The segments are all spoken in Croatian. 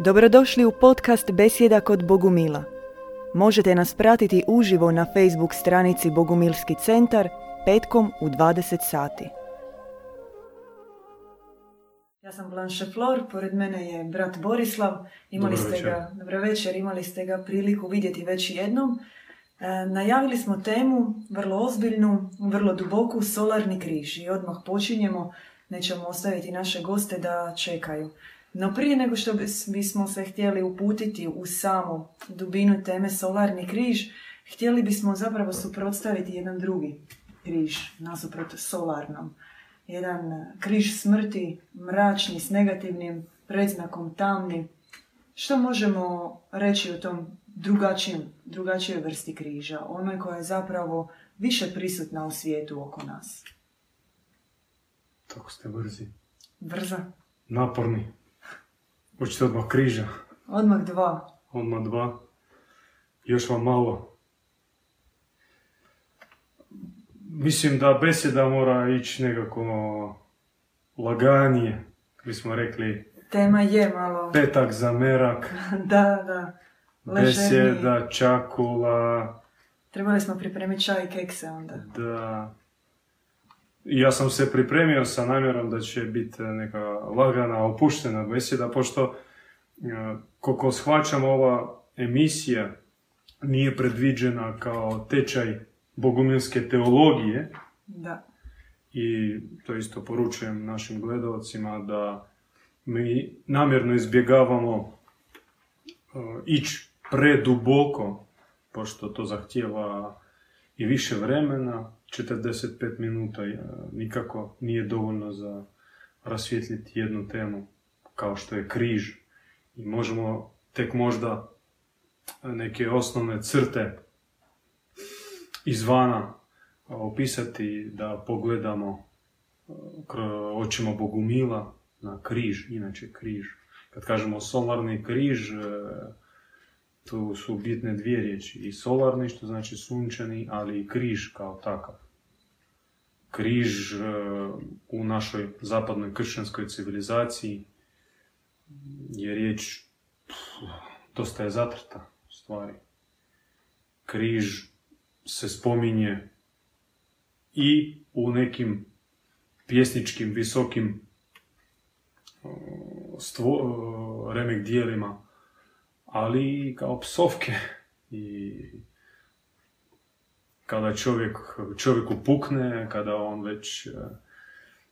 Dobrodošli u podcast Besjeda kod Bogumila. Možete nas pratiti uživo na Facebook stranici Bogumilski centar petkom u 20 sati. Ja sam Blanche Flor, pored mene je brat Borislav. Imali Dobro ste ga, dobro večer, imali ste ga priliku vidjeti već jednom. E, najavili smo temu, vrlo ozbiljnu, vrlo duboku, solarni križ. I odmah počinjemo, nećemo ostaviti naše goste da čekaju. No prije nego što bis- bismo se htjeli uputiti u samu dubinu teme solarni križ, htjeli bismo zapravo suprotstaviti jedan drugi križ nasuprot solarnom. Jedan e, križ smrti, mračni, s negativnim predznakom, tamni. Što možemo reći o tom drugačijem, drugačijoj vrsti križa, onoj koja je zapravo više prisutna u svijetu oko nas? Tako ste brzi. Brza. Naporni. Hoćete odmah križa. Odmah dva. Odmah dva. Još vam malo. Mislim da beseda mora ići nekako laganije. Mi smo rekli Tema je malo... petak za merak, da, da. Beseda, čakula, Trebali smo pripremiti čaj i kekse onda. da... Ja sam se pripremio sa namjerom da će biti neka lagana, opuštena beseda, pošto e, koliko shvaćam ova emisija nije predviđena kao tečaj bogumilske teologije Da. i to isto poručujem našim gledalcima da mi namjerno izbjegavamo e, ići preduboko, pošto to zahtjeva i više vremena, 45 minuta nikako nije dovoljno za rasvijetliti jednu temu kao što je križ. I možemo tek možda neke osnovne crte izvana opisati da pogledamo kro- očima Bogumila na križ, inače križ. Kad kažemo solarni križ, e, tu su bitne dvije riječi. I solarni, što znači sunčani, ali i križ kao takav. Križ e, u našoj zapadnoj kršćanskoj civilizaciji je riječ, pff, dosta je zatrta u stvari. Križ se spominje i u nekim pjesničkim visokim o, stvo, o, remek dijelima, ali i kao psovke. I kada čovjek, čovjeku pukne, kada on već e,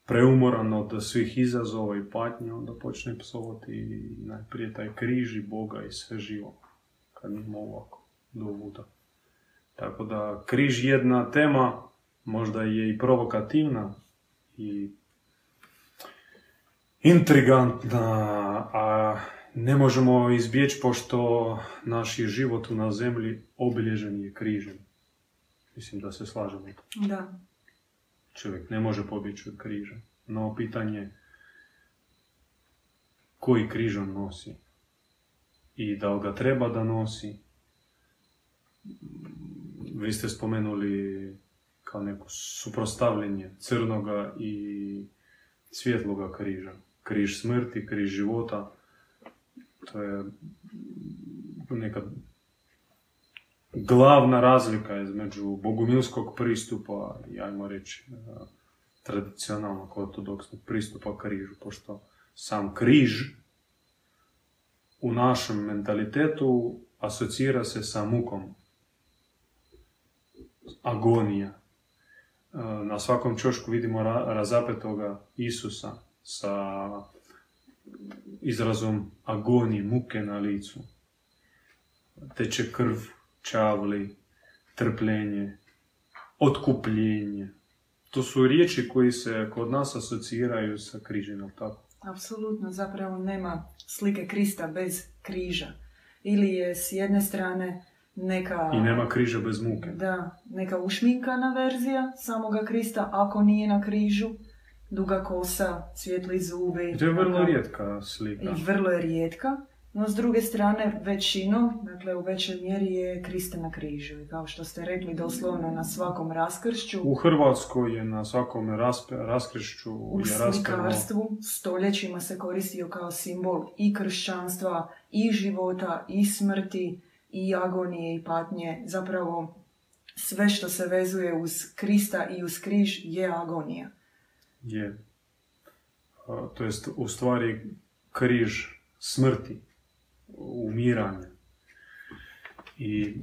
preumoran od svih izazova i patnje, onda počne psovati najprije taj križ i Boga i sve živo. Kad njemu ovako dovuda. Tako da križ jedna tema, možda je i provokativna i intrigantna, a ne možemo izbjeći pošto naš je život na zemlji obilježen je križem. Mislim da se slažemo. Da. Čovjek ne može pobjeći od križa. No pitanje je koji križ on nosi i da li ga treba da nosi. Vi ste spomenuli kao neko suprostavljanje crnoga i svjetloga križa. Križ smrti, križ života. To je neka glavna razlika između bogumilskog pristupa i, ajmo reći, e, tradicionalnog ortodoksnog pristupa križu, pošto sam križ u našem mentalitetu asocira se sa mukom. Agonija. E, Na svakom čošku vidimo ra- razapetoga Isusa sa izrazom agonije, muke na licu. Teče krv, čavli, trpljenje, otkupljenje. To su riječi koji se kod nas asociraju sa križem, tako? Apsolutno, zapravo nema slike Krista bez križa. Ili je s jedne strane neka... I nema križa bez muke. Da, neka ušminkana verzija samoga Krista, ako nije na križu. Duga kosa, svijetli zubi. I to je vrlo rijetka slika. I vrlo je rijetka. no s druge strane većinom, dakle u većoj mjeri je Krista na križu. I kao što ste rekli, doslovno na svakom raskršću. U Hrvatskoj je na svakom raskršću u slikarstvu stoljećima se koristio kao simbol i kršćanstva, i života, i smrti, i agonije, i patnje. Zapravo sve što se vezuje uz Krista i uz križ je agonija. Je. To jest u stvari križ smrti umiranja. I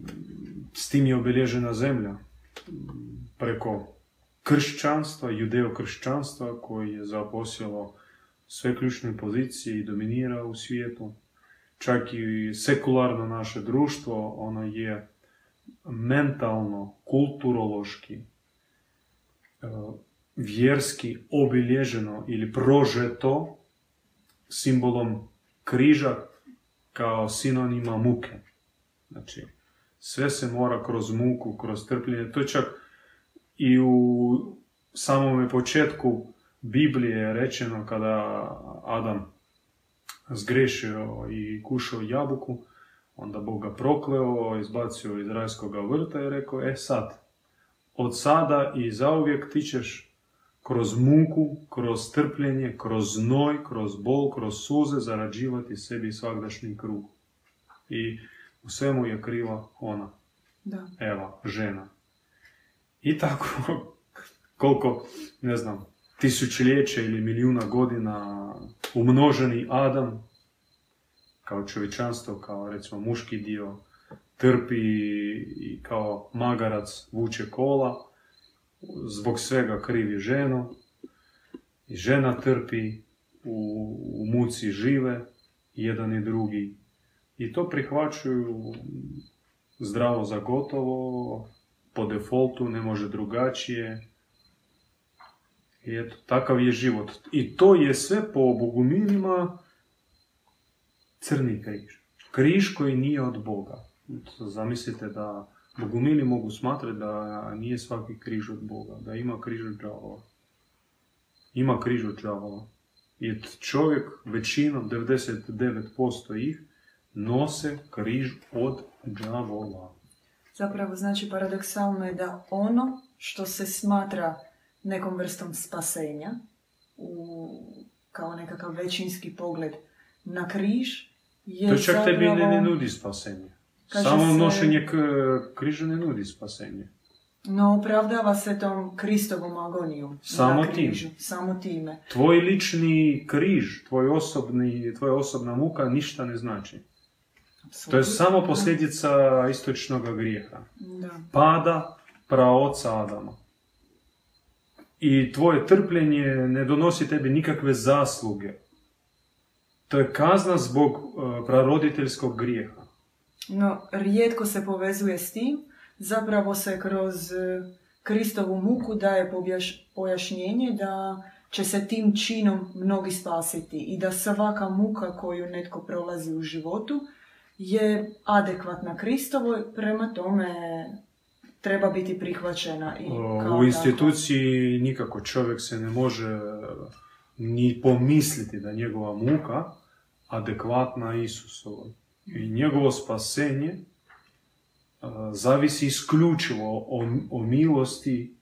s tim je obilježena zemlja preko kršćanstva, judeo-kršćanstva koji je zaposjelo sve ključne pozicije i dominira u svijetu. Čak i sekularno naše društvo, ono je mentalno, kulturološki, e, vjerski obilježeno ili prožeto simbolom križa kao sinonima muke. Znači, sve se mora kroz muku, kroz trpljenje. To čak i u samome početku Biblije je rečeno kada Adam zgrešio i kušao jabuku, onda Bog ga prokleo, izbacio iz rajskog vrta i rekao, e sad, od sada i zauvijek ti ćeš kroz muku, kroz trpljenje, kroz znoj, kroz bol, kroz suze zarađivati sebi svakdašnji krug. I u svemu je kriva ona. Da. Eva, žena. I tako, koliko, ne znam, tisućljeće ili milijuna godina umnoženi Adam, kao čovječanstvo, kao recimo muški dio, trpi i kao magarac vuče kola, zbog svega krivi ženu i žena trpi, u, u muci žive, jedan i drugi. I to prihvaćaju zdravo za gotovo, po defaultu, ne može drugačije. I eto, takav je život. I to je sve po bogumilima crni križ. Križ koji nije od Boga. Zamislite da Bogumili mogu smatrati da nije svaki križ od Boga, da ima križ od džavola. Ima križ od džavola. I čovjek, većinom, 99% ih, nose križ od džavola. Zapravo, znači, paradoksalno je da ono što se smatra nekom vrstom spasenja, u, kao nekakav većinski pogled na križ, je To čak tebi ne, ne nudi spasenje. Samo se... nošenje križa ne nudi spasenje. No, opravdava se tom Kristovom agoniju. Samo tim. Samo time. Tvoj lični križ, tvoj osobni, tvoja osobna muka ništa ne znači. To je samo posljedica istočnog grijeha. Da. Pada praoca Adama. I tvoje trpljenje ne donosi tebi nikakve zasluge. To je kazna zbog uh, praroditeljskog grijeha. No, rijetko se povezuje s tim, zapravo se kroz e, Kristovu muku daje pojašnjenje da će se tim činom mnogi spasiti i da svaka muka koju netko prolazi u životu je adekvatna Kristovoj, prema tome treba biti prihvaćena. I kao u instituciji nikako čovjek se ne može ni pomisliti da njegova muka adekvatna Isusovoj. I njegovo spasenje zavisi isključivo o, o milosti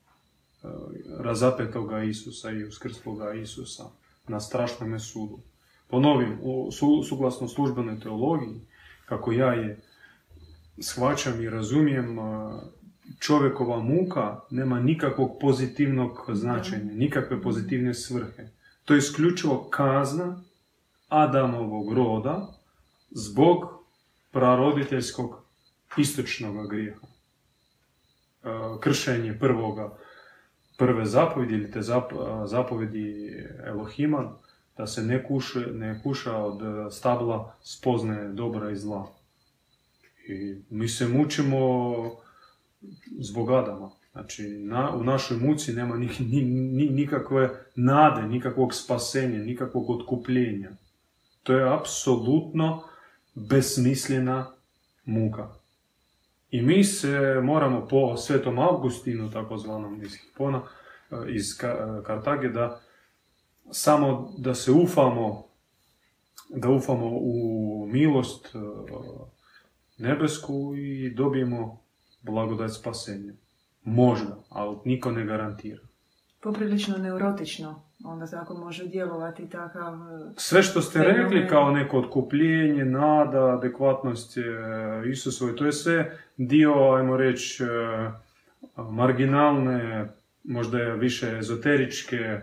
razapetoga Isusa i uskrsloga Isusa na strašnome sudu. Ponovim, su, suglasno službenoj teologiji, kako ja je shvaćam i razumijem, čovjekova muka nema nikakvog pozitivnog značenja, nikakve pozitivne svrhe. To je isključivo kazna Adamovog roda zbog praroditeljskog istočnog grijeha. E, kršenje prvoga, prve zapovjedi ili te zapovjedi Elohima, da se ne, kuše, ne kuša od stabla spozne dobra i zla. I mi se mučimo zbog Adama. Znači, na, u našoj muci nema ni, ni, ni, nikakve nade, nikakvog spasenja, nikakvog otkupljenja. To je apsolutno besmislena muka. I mi se moramo po svetom Augustinu, takozvanom iz Hipona, eh, iz eh, Kartage, da samo da se ufamo da ufamo u milost nebesku i dobijemo blagodat spasenja. Možda, ali niko ne garantira. Poprilično neurotično, onda tako može djelovati takav... E, Sve što ste rekli kao neko otkupljenje, nada, adekvatnost Isusove, to je sve dio, ajmo reći, e, marginalne, možda je više ezoteričke e,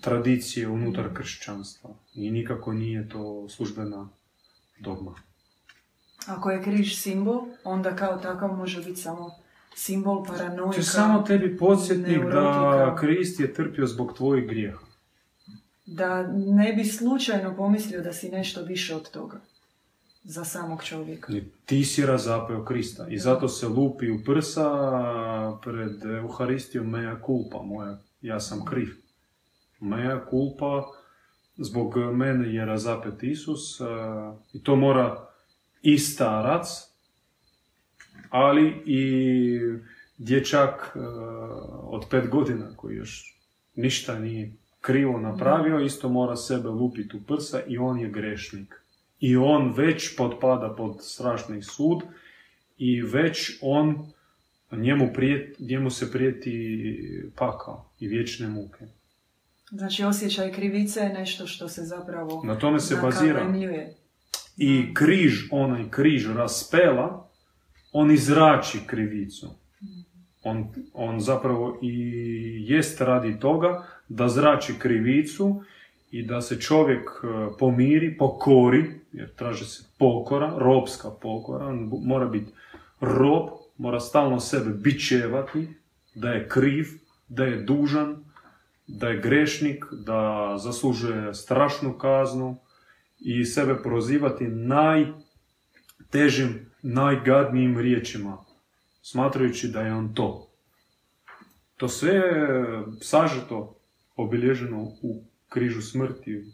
tradicije unutar mhm. kršćanstva. I nikako nije to službena dogma. Ako je križ simbol, onda kao takav može biti samo simbol paranojika. Če samo tebi podsjetnik da Krist je trpio zbog tvojih grijeha. Da ne bi slučajno pomislio da si nešto više od toga za samog čovjeka. I ti si razapeo Krista i zato se lupi u prsa pred Euharistijom meja kulpa moja. Ja sam kriv. Meja kulpa zbog mene je razapet Isus i to mora i starac, ali i dječak uh, od pet godina koji još ništa nije krivo napravio, isto mora sebe lupiti u prsa i on je grešnik. I on već potpada pod strašni sud i već on njemu, njemu se prijeti pakao i vječne muke. Znači osjećaj krivice je nešto što se zapravo na tome se bazira i križ, onaj križ raspela, on izrači krivicu. On, on zapravo i jest radi toga da zrači krivicu i da se čovjek e, pomiri, pokori, jer traže se pokora, robska pokora, on mora biti rob, mora stalno sebe bićevati, da je kriv, da je dužan, da je grešnik, da zaslužuje strašnu kaznu, i sebe prozivati najtežim, najgadnijim riječima, smatrajući da je on to. To sve je sažeto obilježeno u križu smrti,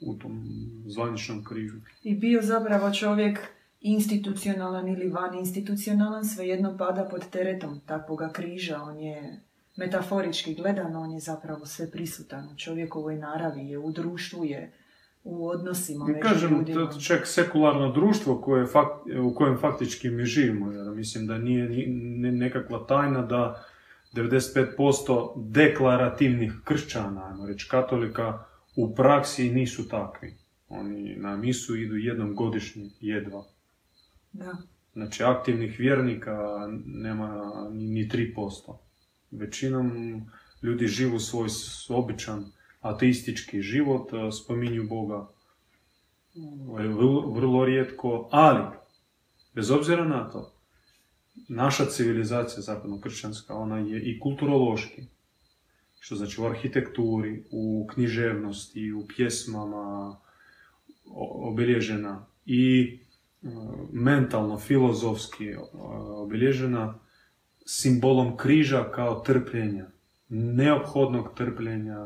u tom zvaničnom križu. I bio zapravo čovjek institucionalan ili van institucionalan, svejedno pada pod teretom takvoga križa. On je metaforički gledano, on je zapravo sve prisutan u čovjekovoj naravi, je u društvu, je u odnosima među Kažem, ljudima. čak sekularno društvo koje u kojem faktički mi živimo, jer mislim da nije nekakva tajna da 95% deklarativnih kršćana, ajmo reći katolika, u praksi nisu takvi. Oni na misu idu jednom godišnje, jedva. Da. Znači, aktivnih vjernika nema ni 3%. Većinom ljudi živu svoj običan ateistički život, e, spominju Boga. Vrlo rijetko, ali bez obzira na to, naša civilizacija zapadno-kršćanska, ona je i kulturološki, što znači u arhitekturi, u književnosti, u pjesmama obilježena i e, mentalno, filozofski e, obilježena simbolom križa kao trpljenja neophodnog trpljenja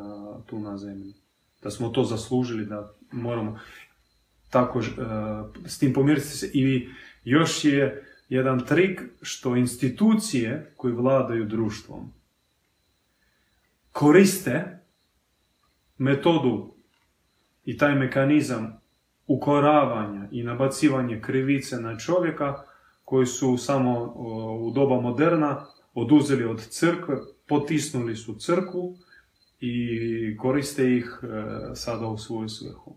tu na zemlji. Da smo to zaslužili, da moramo tako uh, s tim pomiriti se. I još je jedan trik što institucije koji vladaju društvom koriste metodu i taj mekanizam ukoravanja i nabacivanje krivice na čovjeka koji su samo u doba moderna oduzeli od crkve, potisnuli su crkvu i koriste ih e, sada u svoju svrhu.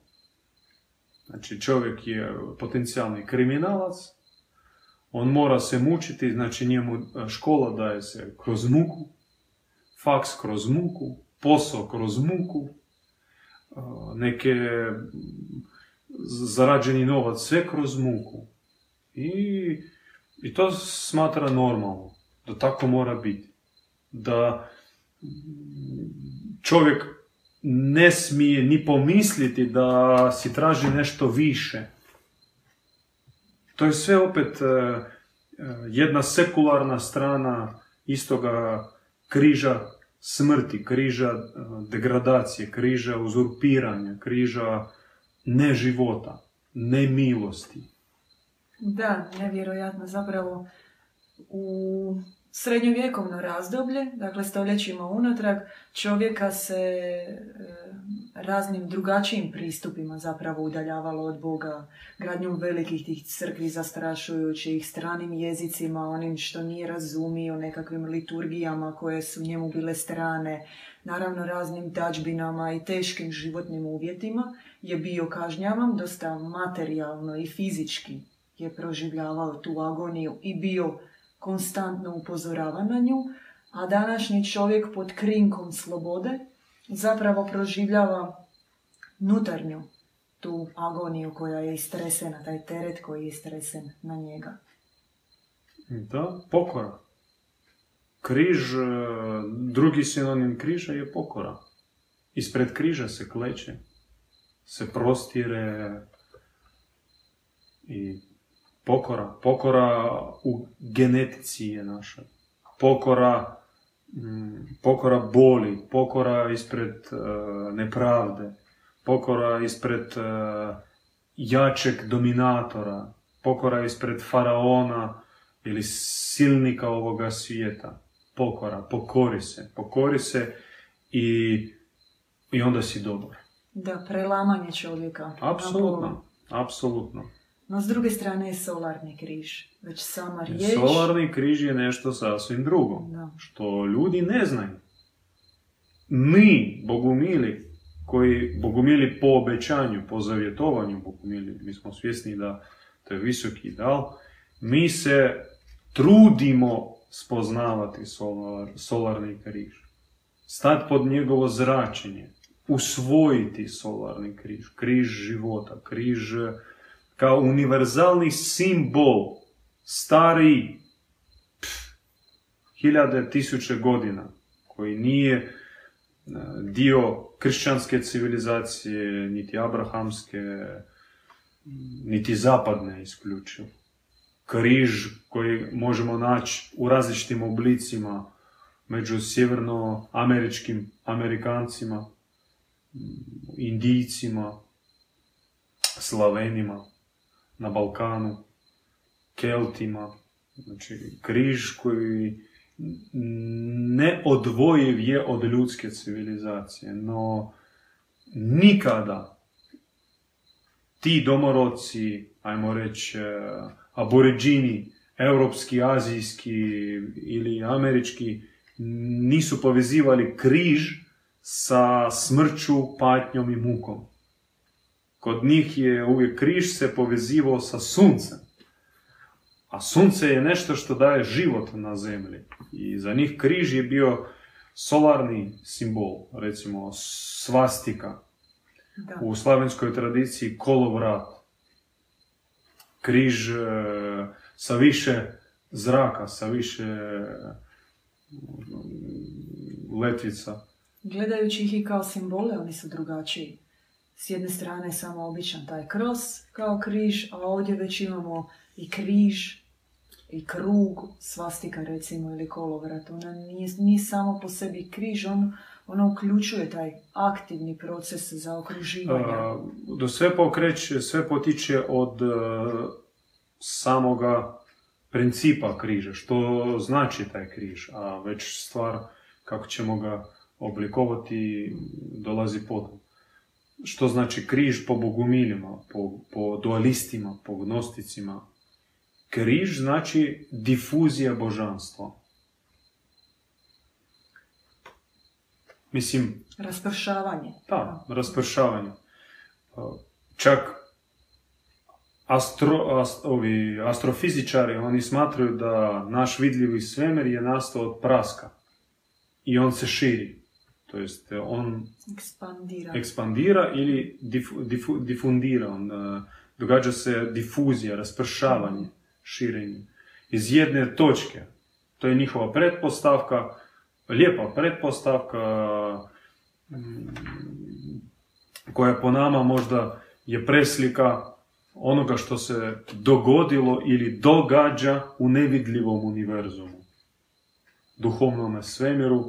Znači čovjek je potencijalni kriminalac, on mora se mučiti, znači njemu e, škola daje se kroz muku, faks kroz muku, posao kroz muku, e, neke zarađeni novac, sve kroz muku. I, i to smatra normalno, da tako mora biti da čovjek ne smije ni pomisliti da si traži nešto više. To je sve opet e, e, jedna sekularna strana istoga križa smrti, križa e, degradacije, križa uzurpiranja, križa neživota, nemilosti. Da, nevjerojatno. Zapravo u srednjovjekovno razdoblje, dakle stoljećima unatrag, čovjeka se e, raznim drugačijim pristupima zapravo udaljavalo od Boga, gradnjom velikih tih crkvi zastrašujućih, stranim jezicima, onim što nije razumio, nekakvim liturgijama koje su njemu bile strane, naravno raznim dađbinama i teškim životnim uvjetima je bio kažnjavan dosta materijalno i fizički je proživljavao tu agoniju i bio konstantno upozoravan na nju, a današnji čovjek pod krinkom slobode zapravo proživljava nutarnju tu agoniju koja je istresena, taj teret koji je istresen na njega. Da, pokora. Križ, e, drugi sinonim križa je pokora. Ispred križa se kleće, se prostire i pokora. Pokora u genetici je naša. Pokora Mm, pokora boli, pokora ispred uh, nepravde, pokora ispred uh, jačeg dominatora, pokora ispred faraona ili silnika ovoga svijeta. Pokora, pokori se, pokori se i, i onda si dobar. Da, prelamanje čovjeka. Apsolutno, apsolutno. No s druge strane je solarni križ. Već sama riječ... Solarni križ je nešto sasvim drugo. Da. Što ljudi ne znaju. Mi, bogumili, koji bogumili po obećanju, po zavjetovanju bogumili, mi smo svjesni da to je visoki dal, mi se trudimo spoznavati solar, solarni križ. Stati pod njegovo zračenje, usvojiti solarni križ, križ života, križ kao univerzalni simbol stari hiljade tisuće godina koji nije e, dio kršćanske civilizacije, niti abrahamske, niti zapadne isključivo. Križ koji možemo naći u različitim oblicima među sjevernoameričkim Amerikancima, Indijcima, Slavenima, na Balkanu, Keltima, znači križ koji neodvojiv je od ljudske civilizacije, no nikada ti domoroci, ajmo reći, aboriđini, europski, azijski ili američki, nisu povezivali križ sa smrću, patnjom i mukom. Kod njih je uvijek križ se povezivao sa suncem. A sunce je nešto što daje život na zemlji. I za njih križ je bio solarni simbol, recimo svastika. Da. U slavenskoj tradiciji kolovrat. Križ e, sa više zraka, sa više mm, letvica. Gledajući ih i kao simbole, oni su drugačiji. S jedne strane samo običan taj kros kao križ, a ovdje već imamo i križ, i krug, svastika recimo ili kolovrat. Ona nije, nije samo po sebi križ, on, ona uključuje taj aktivni proces za okruživanje. Do sve pokreće, sve potiče od e, samoga principa križa, što znači taj križ, a već stvar kako ćemo ga oblikovati dolazi potom. Što znači križ po bogumiljima, po, po dualistima, po gnosticima. Križ znači difuzija božanstva. Mislim, Raspršavanje. da, raspršavanje. Čak astro, ast, ovi astrofizičari, oni smatraju da naš vidljivi svemir je nastao od praska. I on se širi. To jest, on Ekspandira. ekspandira ili difu, difu, difundira. On, e, događa se difuzija, raspršavanje, širenje. Iz jedne točke. To je njihova pretpostavka, lijepa pretpostavka mm, koja po nama možda je preslika onoga što se dogodilo ili događa u nevidljivom univerzumu. Duhovnome svemiru,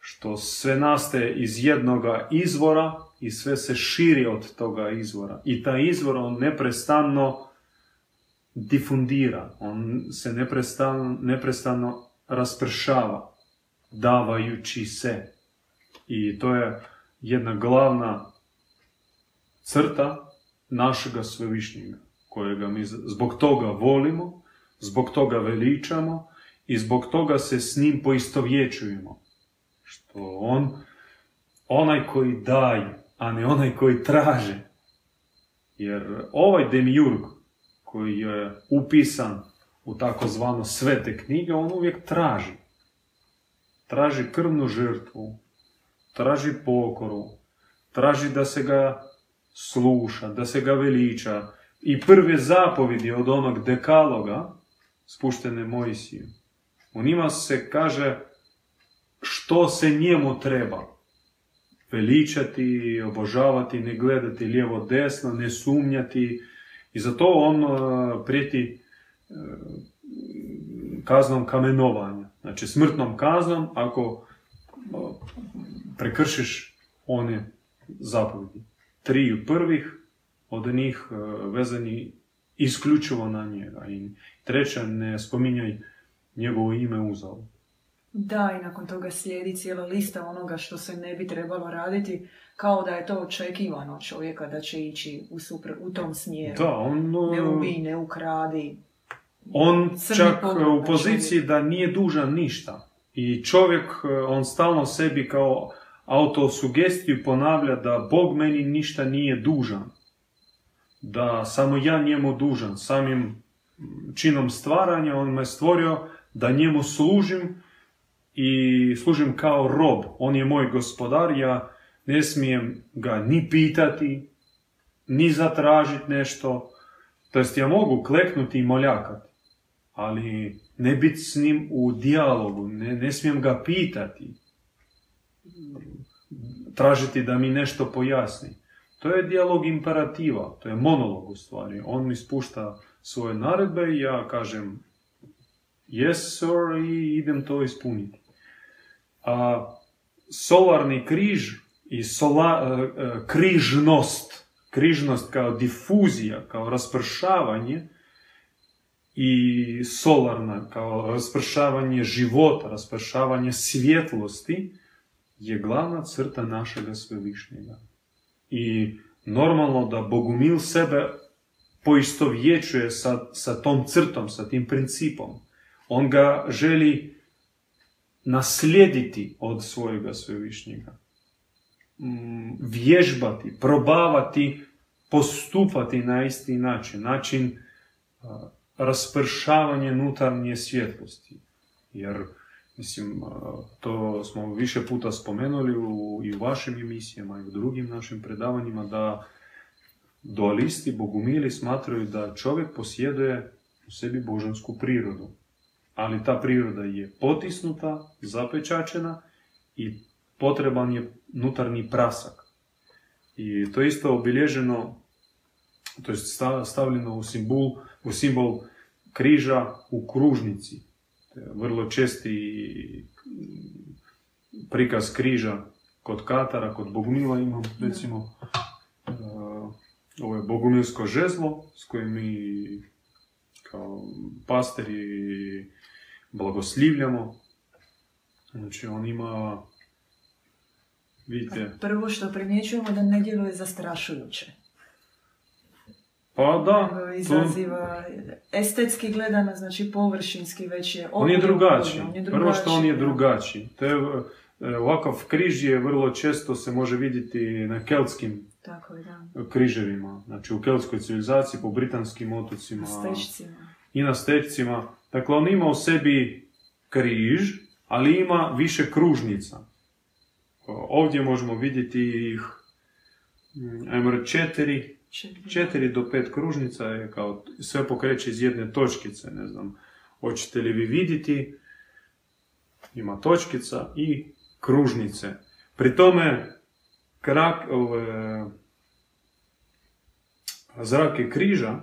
što sve nastaje iz jednoga izvora i sve se širi od toga izvora. I taj izvor on neprestano difundira, on se neprestano, neprestano raspršava, davajući se. I to je jedna glavna crta našega svevišnjega, kojega mi zbog toga volimo, zbog toga veličamo i zbog toga se s njim poistovjećujemo. On, onaj koji daje, a ne onaj koji traže. Jer ovaj demiurg koji je upisan u takozvano svete knjige, on uvijek traži. Traži krvnu žrtvu, traži pokoru, traži da se ga sluša, da se ga veliča. I prve zapovjedi od onog dekaloga, spuštene Mojsiju, u njima se kaže što se njemu treba. Veličati, obožavati, ne gledati lijevo desno, ne sumnjati. I zato on e, prijeti e, kaznom kamenovanja. Znači smrtnom kaznom ako e, prekršiš one zapovjedi. Tri prvih od njih vezani isključivo na njega. I treća, ne spominjaj njegovo ime uzalo. Da, i nakon toga slijedi cijela lista onoga što se ne bi trebalo raditi, kao da je to očekivano čovjeka da će ići u, super, u tom smjeru. Da, on... Ne ubi, ne ukradi. On čak u poziciji da nije dužan ništa. I čovjek, on stalno sebi kao autosugestiju ponavlja da Bog meni ništa nije dužan. Da samo ja njemu dužan. Samim činom stvaranja on me stvorio da njemu služim i služim kao rob. On je moj gospodar, ja ne smijem ga ni pitati, ni zatražiti nešto. To jest ja mogu kleknuti i moljakati, ali ne biti s njim u dijalogu, ne, ne smijem ga pitati, tražiti da mi nešto pojasni. To je dijalog imperativa, to je monolog u stvari. On mi spušta svoje naredbe i ja kažem yes sir i idem to ispuniti. Solarni križ i sola, e, e, križnost, križnost kao difuzija, kao raspršavanje i solarna kao raspršavanje života, raspršavanje svjetlosti je glavna crta našega svevišnjega. I normalno da Bogumil sebe poistovjećuje sa, sa tom crtom, sa tim principom. On ga želi naslijediti od svojega svevišnjega. Mm, vježbati, probavati, postupati na isti način. Način raspršavanja nutarnje svjetlosti. Jer, mislim, to smo više puta spomenuli u, i u vašim emisijama i u drugim našim predavanjima da dualisti, bogumili smatraju da čovjek posjeduje u sebi božansku prirodu ali ta priroda je potisnuta, zapečačena i potreban je nutarnji prasak. I to je isto obilježeno, to je stavljeno u simbol, u simbol križa u kružnici. Vrlo česti prikaz križa kod Katara, kod Bogumila imam recimo ovo je bogumilsko žezlo s kojim mi kao pasteri blagoslivljamo. Znači, on ima, vidite... Prvo što primjećujemo da ne djeluje zastrašujuće. Pa da. Izaziva estetski gledano, znači površinski već je... On je drugačiji. Prvo što on je drugačiji. To je, e, ovakav križ je vrlo često se može vidjeti na keltskim Tako je, križevima. Znači u keltskoj civilizaciji, po britanskim otocima. I na stečcima. Dakle, on ima u sebi križ, ali ima više kružnica. Ovdje možemo vidjeti ih, mm, ajmo reći, četiri, četiri do pet kružnica je kao sve pokreće iz jedne točkice, ne znam, hoćete li vi vidjeti, ima točkica i kružnice. Pri tome krak, ove, zrake križa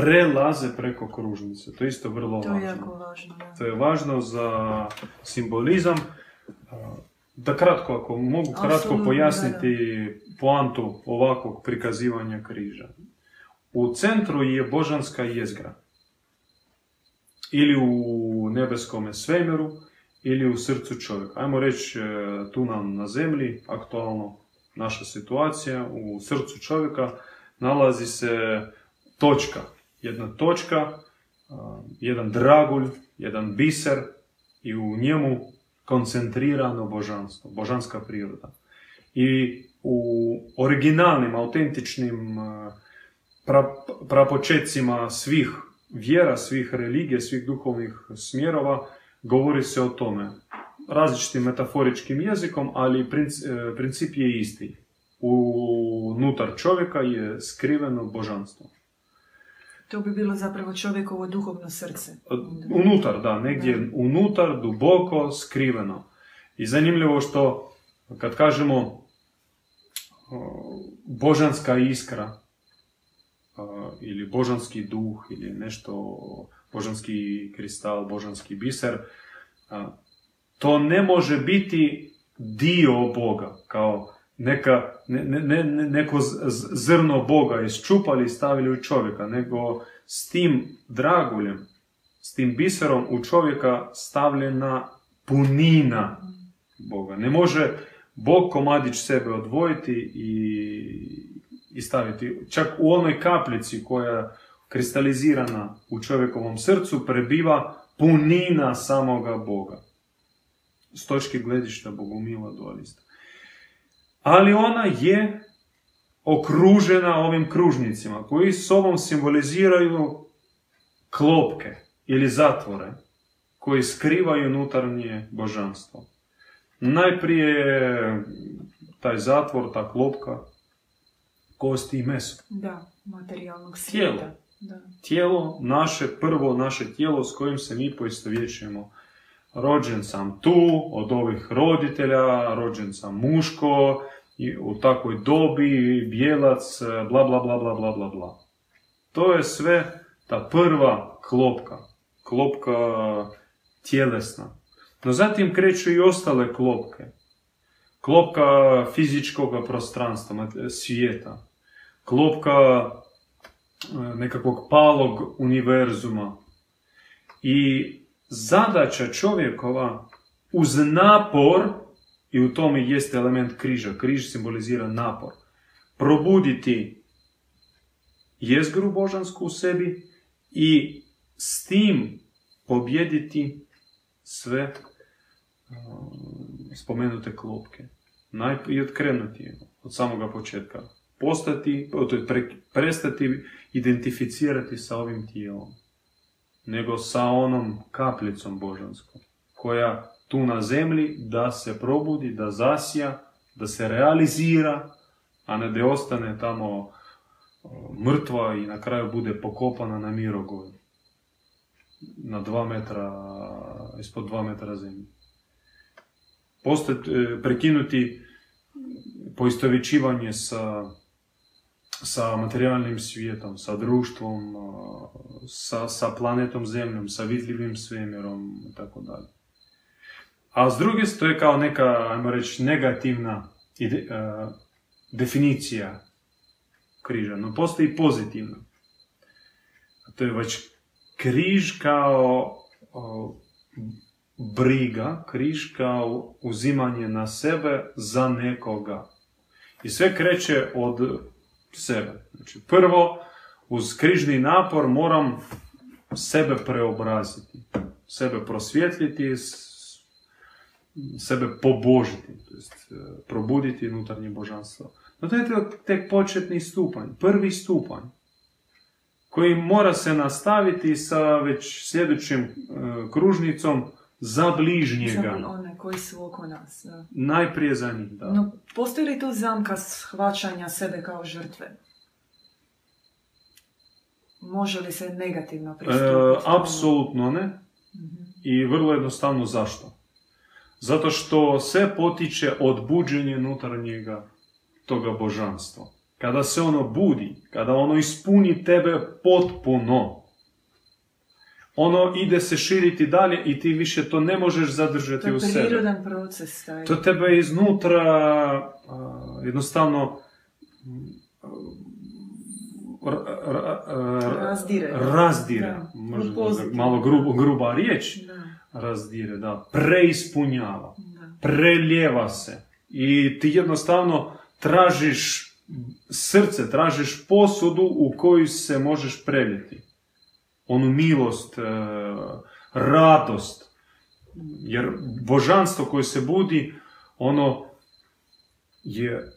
prelaze preko kružnice. To je isto vrlo važno. To je jako važno, To je važno za simbolizam. Da kratko, ako mogu kratko pojasniti poantu ovakvog prikazivanja križa. U centru je božanska jezgra. Ili u nebeskome svemiru, ili u srcu čovjeka. Ajmo reći e, tu nam na zemlji, aktualno naša situacija, u srcu čovjeka nalazi se točka. Jedna točka, jedan dragulj, jedan biser i u njemu koncentrirano božanstvo, božanska priroda. I u originalnim, autentičnim pra, prapočecima svih vjera, svih religija, svih duhovnih smjerova, govori se o tome. Različitim metaforičkim jezikom, ali e, princip je isti. Unutar čovjeka je skriveno božanstvo. To bi bilo zapravo čovjekovo duhovno srce. Unutar, da, negdje unutar, duboko, skriveno. I zanimljivo što kad kažemo božanska iskra ili božanski duh ili nešto božanski kristal, božanski biser, to ne može biti dio Boga, kao neka, ne, ne, neko zrno Boga isčupali i stavili u čovjeka, nego s tim draguljem, s tim biserom u čovjeka stavljena punina Boga. Ne može Bog komadić sebe odvojiti i, i staviti. Čak u onoj kaplici koja kristalizirana u čovjekovom srcu prebiva punina samoga Boga. S točke gledišta Bogumila dualista. Ali ona je okružena ovim kružnicima koji sobom simboliziraju klopke ili zatvore koji skrivaju unutarnje božanstvo. Najprije taj zatvor, ta klopka, kosti i meso. Da, materijalnog svijeta. Da. Tijelo, naše, prvo naše tijelo s kojim se mi poistovjećujemo. Rođen sam tu, od ovih roditelja, rođen sam muško, i u takvoj dobi, bijelac, bla bla bla bla bla bla bla. To je sve ta prva klopka, klopka tjelesna. No zatim kreću i ostale klopke. Klopka fizičkog prostranstva, svijeta. Klopka nekakvog palog univerzuma. I zadaća čovjekova uz napor, i u tome jeste element križa, križ simbolizira napor, probuditi jezgru božansku u sebi i s tim pobjediti sve spomenute klopke. I otkrenuti od samoga početka postati, prestati identificirati sa ovim tijelom, nego sa onom kapljicom božanskom, koja tu na zemlji da se probudi, da zasija, da se realizira, a ne da ostane tamo mrtva i na kraju bude pokopana na mirogoju. Na dva metra, ispod dva metra zemlje. Postati, e, prekinuti poistovećivanje sa sa materijalnim svijetom, sa društvom, sa, sa planetom Zemljom, sa vidljivim svemirom i tako dalje. A s druge to je kao neka, ajmo reći, negativna ide, definicija križa, no postoji pozitivna. A to je već križ kao briga, križ kao uzimanje na sebe za nekoga. I sve kreće od sebe. Znači, prvo, uz križni napor moram sebe preobraziti, sebe prosvjetljiti, sebe pobožiti, to jest e, probuditi unutarnje božanstvo. No to je tek početni stupanj, prvi stupanj, koji mora se nastaviti sa već sljedećim e, kružnicom za bližnjega. Koji su oko nas. Da. Najprije za njih, da. No, postoji li tu zamka shvaćanja sebe kao žrtve? Može li se negativno pristupiti? E, apsolutno ne. Mhm. I vrlo jednostavno zašto? Zato što sve potiče od buđenja unutarnjega toga božanstva. Kada se ono budi, kada ono ispuni tebe potpuno, ono ide se širiti dalje i ti više to ne možeš zadržati u sebi. To je prirodan proces. Taj. To tebe iznutra jednostavno razdire. Razdire. Možda malo gruba riječ, razdire, da, preispunjava, Da. preljeva se i ti jednostavno tražiš srce, tražiš posudu u koju se možeš preljeti. Onu milost, e, radost, jer božanstvo koje se budi, ono je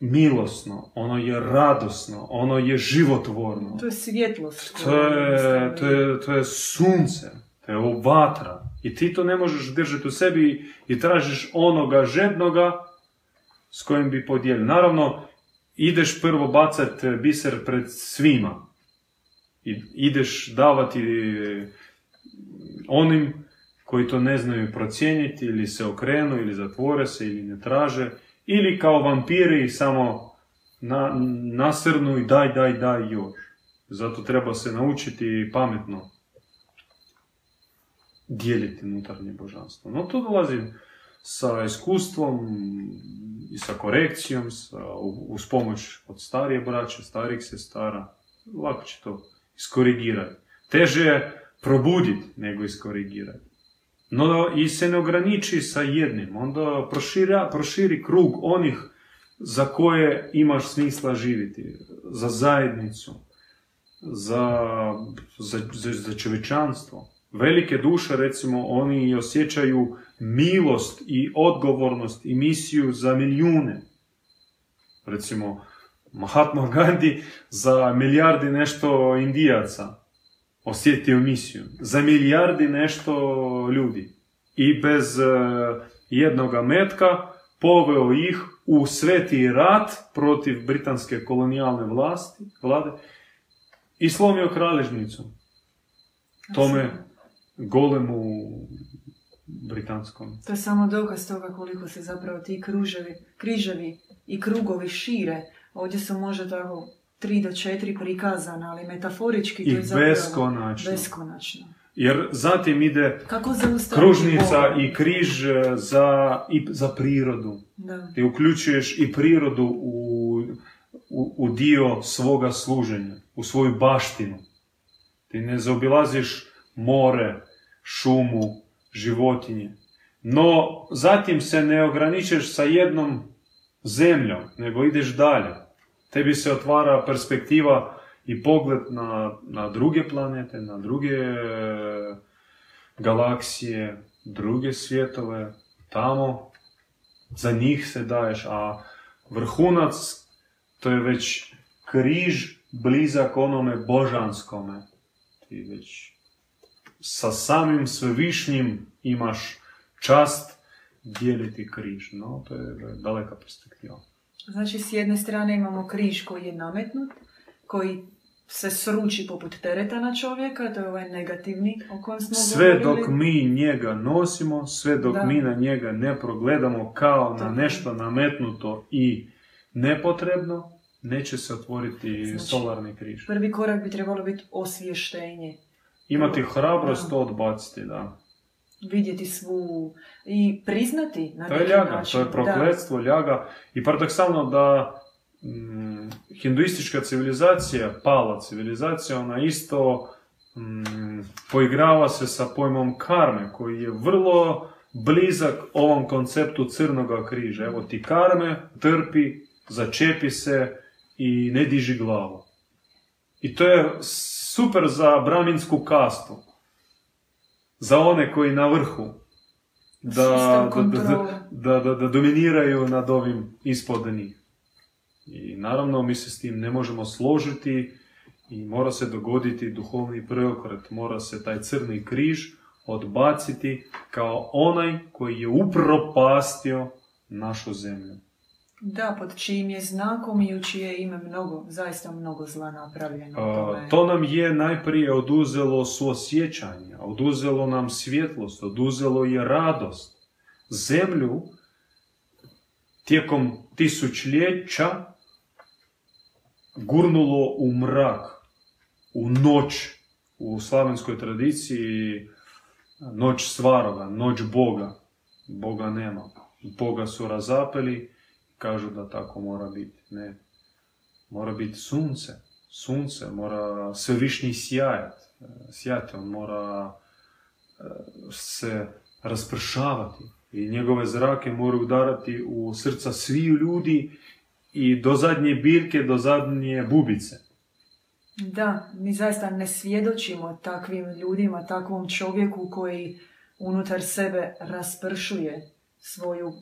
milosno, ono je radosno, ono je životvorno. To je svjetlost. To je, to je, to je sunce, to je vatra. I ti to ne možeš držati u sebi i tražiš onoga žednoga s kojim bi podijelio. Naravno, ideš prvo bacat biser pred svima. I ideš davati onim koji to ne znaju procijeniti ili se okrenu ili zatvore se ili ne traže. Ili kao vampiri samo na, nasrnu i daj, daj, daj još. Zato treba se naučiti pametno dijeliti unutarnje božanstvo. No to dolazi sa iskustvom i sa korekcijom, sa, uz pomoć od starije braće, starijih sestara. Lako će to iskorigirati. Teže je probuditi nego iskorigirati. No i se ne ograniči sa jednim, onda prošira, proširi krug onih za koje imaš smisla živjeti, za zajednicu, za, za, za, za čovječanstvo. Velike duše, recimo, oni osjećaju milost i odgovornost i misiju za milijune. Recimo, Mahatma Gandhi za milijardi nešto indijaca osjetio misiju. Za milijardi nešto ljudi. I bez uh, jednoga metka poveo ih u sveti rat protiv britanske kolonijalne vlasti, vlade i slomio kralježnicu. Tome golemu britanskom. To je samo dokaz toga koliko se zapravo ti kruževi, križevi i krugovi šire. Ovdje su možda tako tri do četiri prikazana, ali metaforički to I je zapravo beskonačno. beskonačno. Jer zatim ide Kako kružnica Boga? i križ e, za, i za prirodu. Da. Ti uključuješ i prirodu u, u, u dio svoga služenja, u svoju baštinu. Ti ne zaobilaziš more, šumu, životinje. No, zatim se ne ograničeš sa jednom zemljom, nego ideš dalje. Tebi se otvara perspektiva i pogled na, na druge planete, na druge e, galaksije, druge svjetove, tamo za njih se daješ, a vrhunac to je već križ blizak onome božanskome. Ti već sa samim svevišnjim imaš čast dijeliti križ. No, to je daleka perspektiva. Znači, s jedne strane imamo križ koji je nametnut, koji se sruči poput tereta na čovjeka, to je ovaj negativni o kojem smo Sve govorili. dok mi njega nosimo, sve dok Da. mi na njega ne progledamo kao na nešto nametnuto i nepotrebno, neće se otvoriti Znači- solarni križ. Prvi korak bi trebalo biti osvještenje. Imati hrabrost to odbaciti, da. Vidjeti svu i priznati na To je ljaga, način. to je prokletstvo, ljaga. I paradoksalno da mm, hinduistička civilizacija, pala civilizacija, ona isto mm, poigrava se sa pojmom karme, koji je vrlo blizak ovom konceptu crnoga križa. Evo ti karme, trpi, začepi se i ne diži glavu. I to je super za braminsku kastu. Za one koji na vrhu. Da, da, da, da dominiraju nad ovim ispod njih. I naravno mi se s tim ne možemo složiti i mora se dogoditi duhovni preokret, mora se taj crni križ odbaciti kao onaj koji je upropastio našu zemlju. Da, pod čijim je znakom i u čije ime mnogo, zaista mnogo zla napravljeno. A, To nam je najprije oduzelo suosjećanje, oduzelo nam svjetlost, oduzelo je radost. Zemlju tijekom tisućljeća gurnulo u mrak, u noć, u slavenskoj tradiciji noć svaroga, noć Boga. Boga nema. Boga su razapeli, kažu da tako mora biti. Ne, mora biti sunce. Sunce mora svevišnji sjajat. Sjajati, on mora se raspršavati i njegove zrake moraju udarati u srca svih ljudi i do zadnje birke, do zadnje bubice. Da, mi zaista ne svjedočimo takvim ljudima, takvom čovjeku koji unutar sebe raspršuje svoju,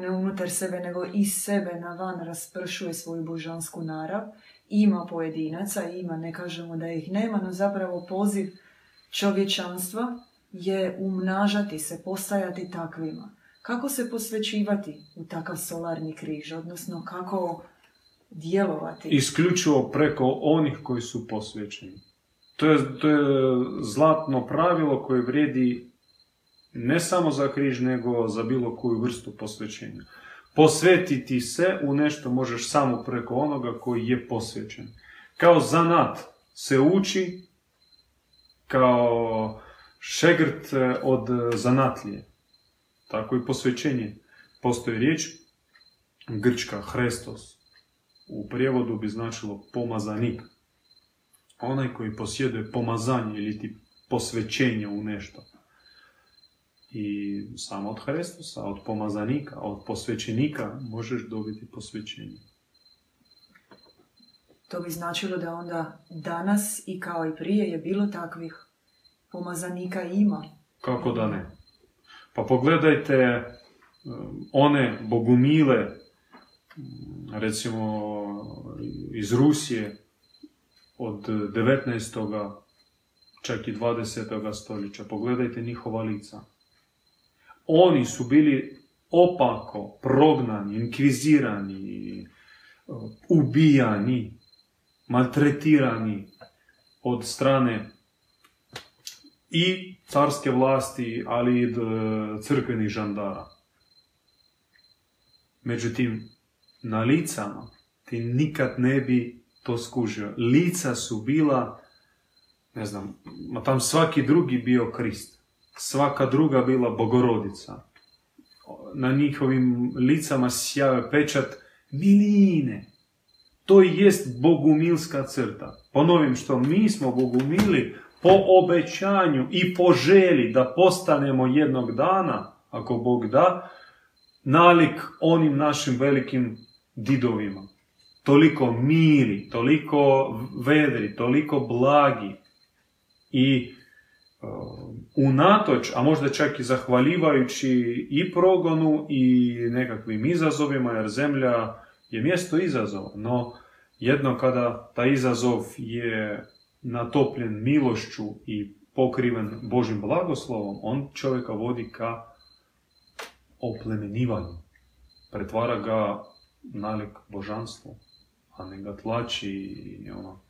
ne unutar sebe, nego iz sebe na van raspršuje svoju božansku narav. Ima pojedinaca, ima, ne kažemo da ih nema, no zapravo poziv čovječanstva je umnažati se, postajati takvima. Kako se posvećivati u takav solarni križ, odnosno kako djelovati? Isključivo preko onih koji su posvećeni. To je, to je zlatno pravilo koje vrijedi ne samo za križ, nego za bilo koju vrstu posvećenja. Posvetiti se u nešto možeš samo preko onoga koji je posvećen. Kao zanat se uči, kao šegrt e, od zanatlije. Tako i posvećenje. Postoji riječ grčka, hrestos. U prijevodu bi značilo pomazanik. Onaj koji posjeduje pomazanje ili ti posvećenje u nešto. I samo od Hrestosa, od pomazanika, od posvećenika možeš dobiti posvećenje. To bi značilo da onda danas i kao i prije je bilo takvih pomazanika ima. Kako da ne? Pa pogledajte um, one bogumile, recimo iz Rusije od 19. čak i 20. stoljeća. Pogledajte njihova lica. Oni su bili opako prognani, inkvizirani, ubijani, maltretirani od strane i carske vlasti, ali i crkvenih žandara. Međutim, na licama ti nikad ne bi to skužio. Lica su bila, ne znam, tam svaki drugi bio Krist. Svaka druga bila bogorodica. Na njihovim licama sjave pečat miline. To jest bogumilska crta. Ponovim što mi smo bogumili, po obećanju i po želi da postanemo jednog dana, ako Bog da, nalik onim našim velikim didovima. Toliko miri, toliko vedri, toliko blagi i unatoč, a možda čak i zahvalivajući i progonu i nekakvim izazovima, jer zemlja je mjesto izazova, no jedno kada taj izazov je natopljen milošću i pokriven Božim blagoslovom, on čovjeka vodi ka oplemenivanju. Pretvara ga nalik božanstvu, a ne ga tlači i ono,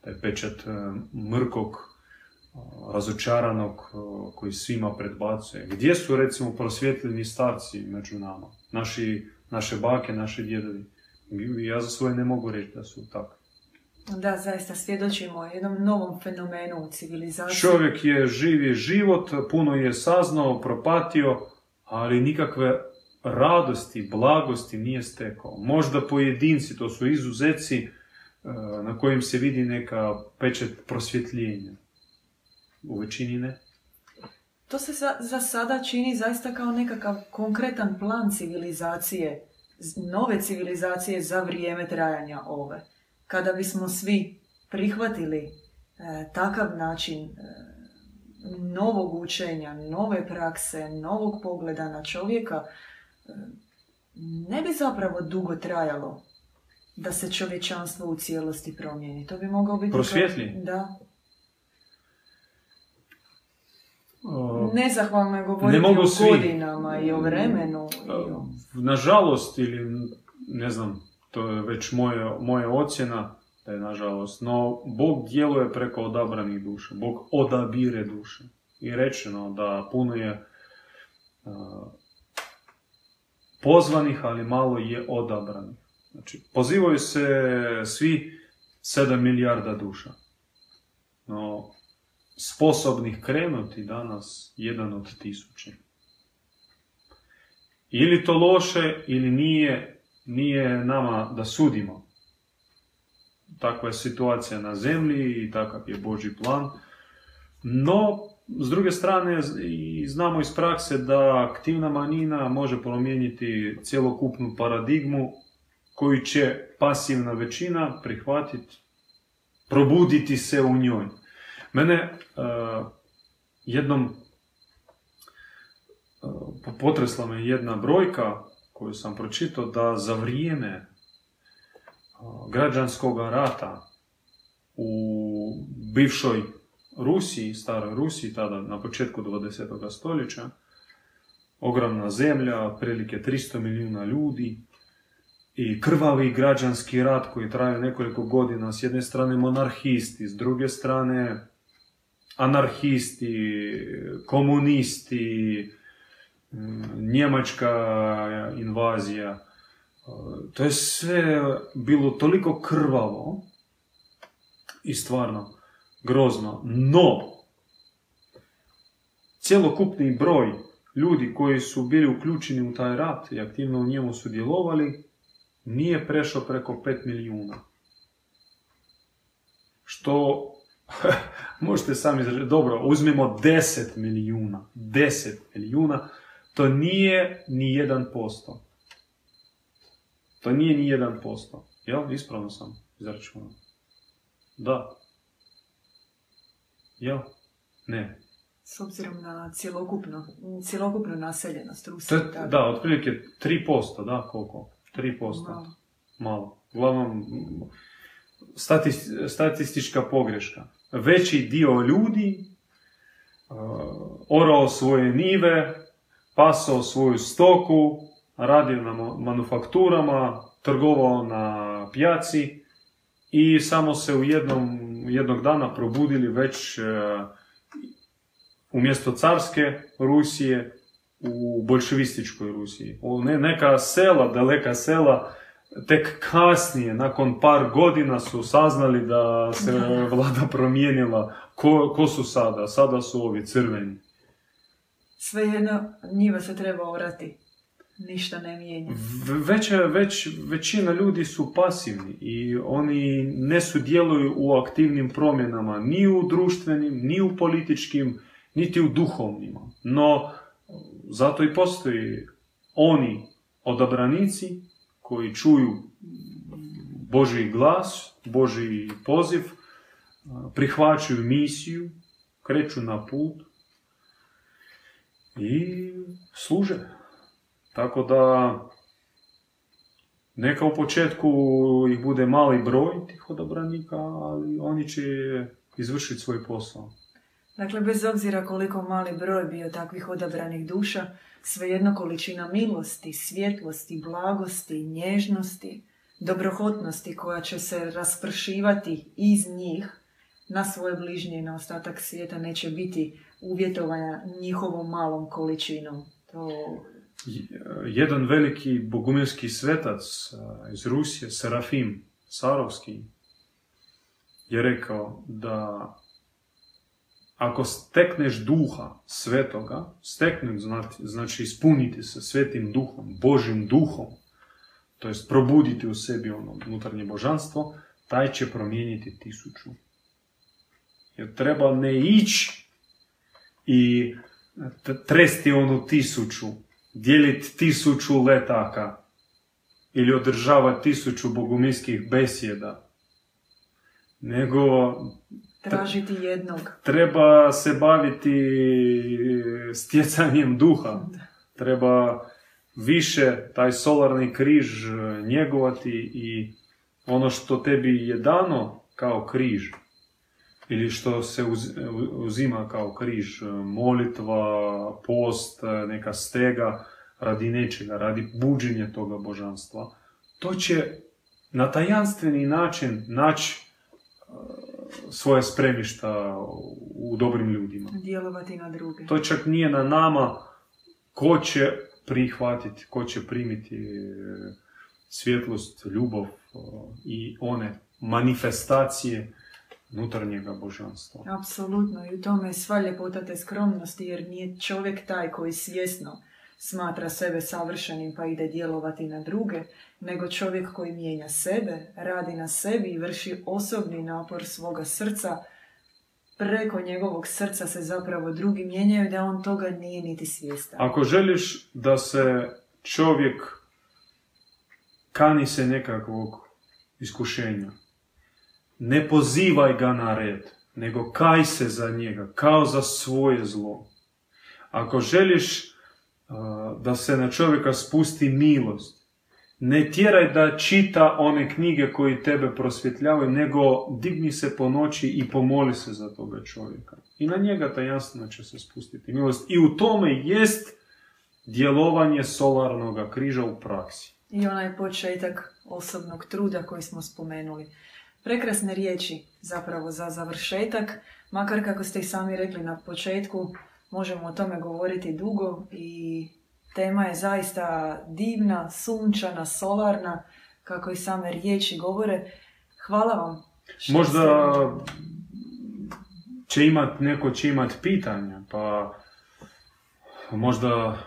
taj pečat e, mrkog, razočaranog koji svima predbacuje. Gdje su recimo prosvjetljeni starci među nama? Naši, naše bake, naši djedovi. Ja za svoje ne mogu reći da su takvi. Da, zaista svjedočimo jednom novom fenomenu u civilizaciji. Čovjek je živi život, puno je saznao, propatio, ali nikakve radosti, blagosti nije stekao. Možda pojedinci, to su izuzeci e, na kojim se vidi neka pečet prosvjetljenja. U većini ne. To se za, za sada čini zaista kao nekakav konkretan plan civilizacije, nove civilizacije za vrijeme trajanja ove kada bismo svi prihvatili e, takav način e, novog učenja, nove prakse, novog pogleda na čovjeka, e, ne bi zapravo dugo trajalo da se čovječanstvo u cijelosti promijeni. To bi mogao biti... Prosvjetli? Da. Nezahvalno je govoriti o godinama i o vremenu. I o... Nažalost, ili ne znam, to je već moje, moja ocjena, da je nažalost. No, Bog djeluje preko odabranih duša. Bog odabire duše. I rečeno da puno je pozvanih, ali malo je odabranih. Znači, pozivaju se svi 7 milijarda duša. No, sposobnih krenuti danas jedan od tisuće. Ili to loše, ili nije nije nama da sudimo. Takva je situacija na zemlji i takav je Boži plan. No, s druge strane, znamo iz prakse da aktivna manjina može promijeniti cjelokupnu paradigmu koju će pasivna većina prihvatiti, probuditi se u njoj. Mene uh, jednom uh, potresla me jedna brojka koju sam pročitao da za vrijeme uh, građanskog rata u bivšoj Rusiji, staroj Rusiji, tada na početku 20. stoljeća, ogromna zemlja, prilike 300 milijuna ljudi i krvavi građanski rat koji traje nekoliko godina, s jedne strane monarhisti, s druge strane anarhisti, komunisti, njemačka invazija. To je sve bilo toliko krvavo i stvarno grozno. No, cjelokupni broj ljudi koji su bili uključeni u taj rat i aktivno u njemu sudjelovali, nije prešao preko 5 milijuna. Što, možete sami izražiti, dobro, uzmimo 10 milijuna, 10 milijuna, to nije ni 1%. To nije ni 1%. Jel? Ispravno sam izračunao. Da. Jel? Ne. S obzirom na cjelokupno, cjelokupnu naseljenost Rusije. da, otprilike 3%, da, koliko? 3%. Malo. Malo. Uglavnom, statistička pogreška. Veći dio ljudi uh, orao svoje nive, pasao svoju stoku, radio na manufakturama, trgovao na pjaci i samo se u jednom, jednog dana probudili već uh, umjesto carske Rusije u bolševističkoj Rusiji. Ne, neka sela, daleka sela, tek kasnije, nakon par godina su saznali da se vlada promijenila. Ko, ko su sada? Sada su ovi crveni. Svejedno, njiva se treba orati. Ništa ne mijenja. Već, već, većina ljudi su pasivni i oni ne sudjeluju u aktivnim promjenama, ni u društvenim, ni u političkim, niti u duhovnima. No, zato i postoji oni odabranici koji čuju Božji glas, Božji poziv, prihvaćaju misiju, kreću na put i služe. Tako da neka u početku ih bude mali broj tih odabranika, ali oni će izvršiti svoj posao. Dakle, bez obzira koliko mali broj bio takvih odabranih duša, svejedno količina milosti, svjetlosti, blagosti, nježnosti, dobrohotnosti koja će se raspršivati iz njih na svoje bližnje i na ostatak svijeta neće biti uvjetovanja njihovom malom količinom. To... Jedan veliki bogumilski svetac iz Rusije, Serafim Sarovski, je rekao da ako stekneš duha svetoga, stekneš znači ispuniti se svetim duhom, Božim duhom, to jest probuditi u sebi ono unutarnje božanstvo, taj će promijeniti tisuću. Jer treba ne ići i tresti onu tisuću, dijeliti tisuću letaka ili održavati tisuću boguminskih besjeda, nego Tražiti jednog. Treba se baviti stjecanjem duha. Treba više taj solarni križ njegovati i ono što tebi je dano kao križ ili što se uzima kao križ, molitva, post, neka stega radi nečega, radi buđenja toga božanstva. To će na tajanstveni način naći svoje spremišta u dobrim ljudima. Djelovati na druge. To čak nije na nama ko će prihvatiti, ko će primiti e, svjetlost, ljubav e, i one manifestacije unutarnjega božanstva. Apsolutno, i u tome je sva ljepota te skromnosti, jer nije čovjek taj koji svjesno smatra sebe savršenim pa ide djelovati na druge, nego čovjek koji mijenja sebe, radi na sebi i vrši osobni napor svoga srca preko njegovog srca se zapravo drugi mijenjaju, da on toga nije niti svjestan. Ako želiš da se čovjek kani se nekakvog iskušenja, ne pozivaj ga na red, nego kaj se za njega, kao za svoje zlo. Ako želiš da se na čovjeka spusti milost, ne tjeraj da čita one knjige koji tebe prosvjetljavaju, nego digni se po noći i pomoli se za toga čovjeka. I na njega jasno će se spustiti milost. I u tome jest djelovanje solarnog križa u praksi. I onaj početak osobnog truda koji smo spomenuli. Prekrasne riječi zapravo za završetak, makar kako ste i sami rekli na početku, možemo o tome govoriti dugo i tema je zaista divna, sunčana, solarna, kako i same riječi govore. Hvala vam. Možda će imat, neko će imat pitanja, pa možda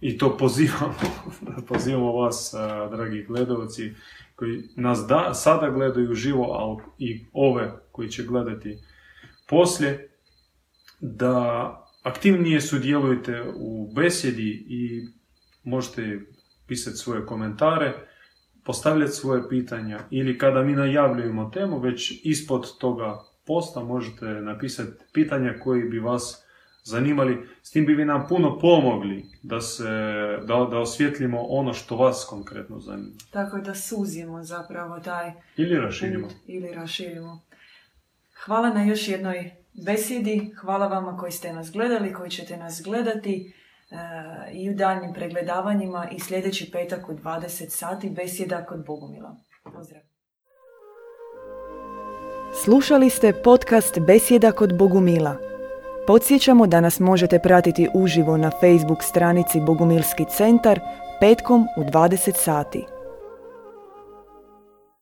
i to pozivamo, pozivamo vas, dragi gledalci, koji nas da, sada gledaju živo, ali i ove koji će gledati poslije, da aktivnije sudjelujete u besjedi i možete pisati svoje komentare, postavljati svoje pitanja ili kada mi najavljujemo temu, već ispod toga posta možete napisati pitanja koji bi vas zanimali. S tim bi vi nam puno pomogli da, se, da, da osvjetlimo ono što vas konkretno zanima. Tako da suzimo zapravo taj ili raširimo. ili raširimo. Hvala na još jednoj besjedi. Hvala vama koji ste nas gledali, koji ćete nas gledati e, i u daljnjim pregledavanjima i sljedeći petak u 20 sati besjeda kod Bogumila. Pozdrav! Slušali ste podcast Besjeda kod Bogumila. Podsjećamo da nas možete pratiti uživo na Facebook stranici Bogumilski centar petkom u 20 sati.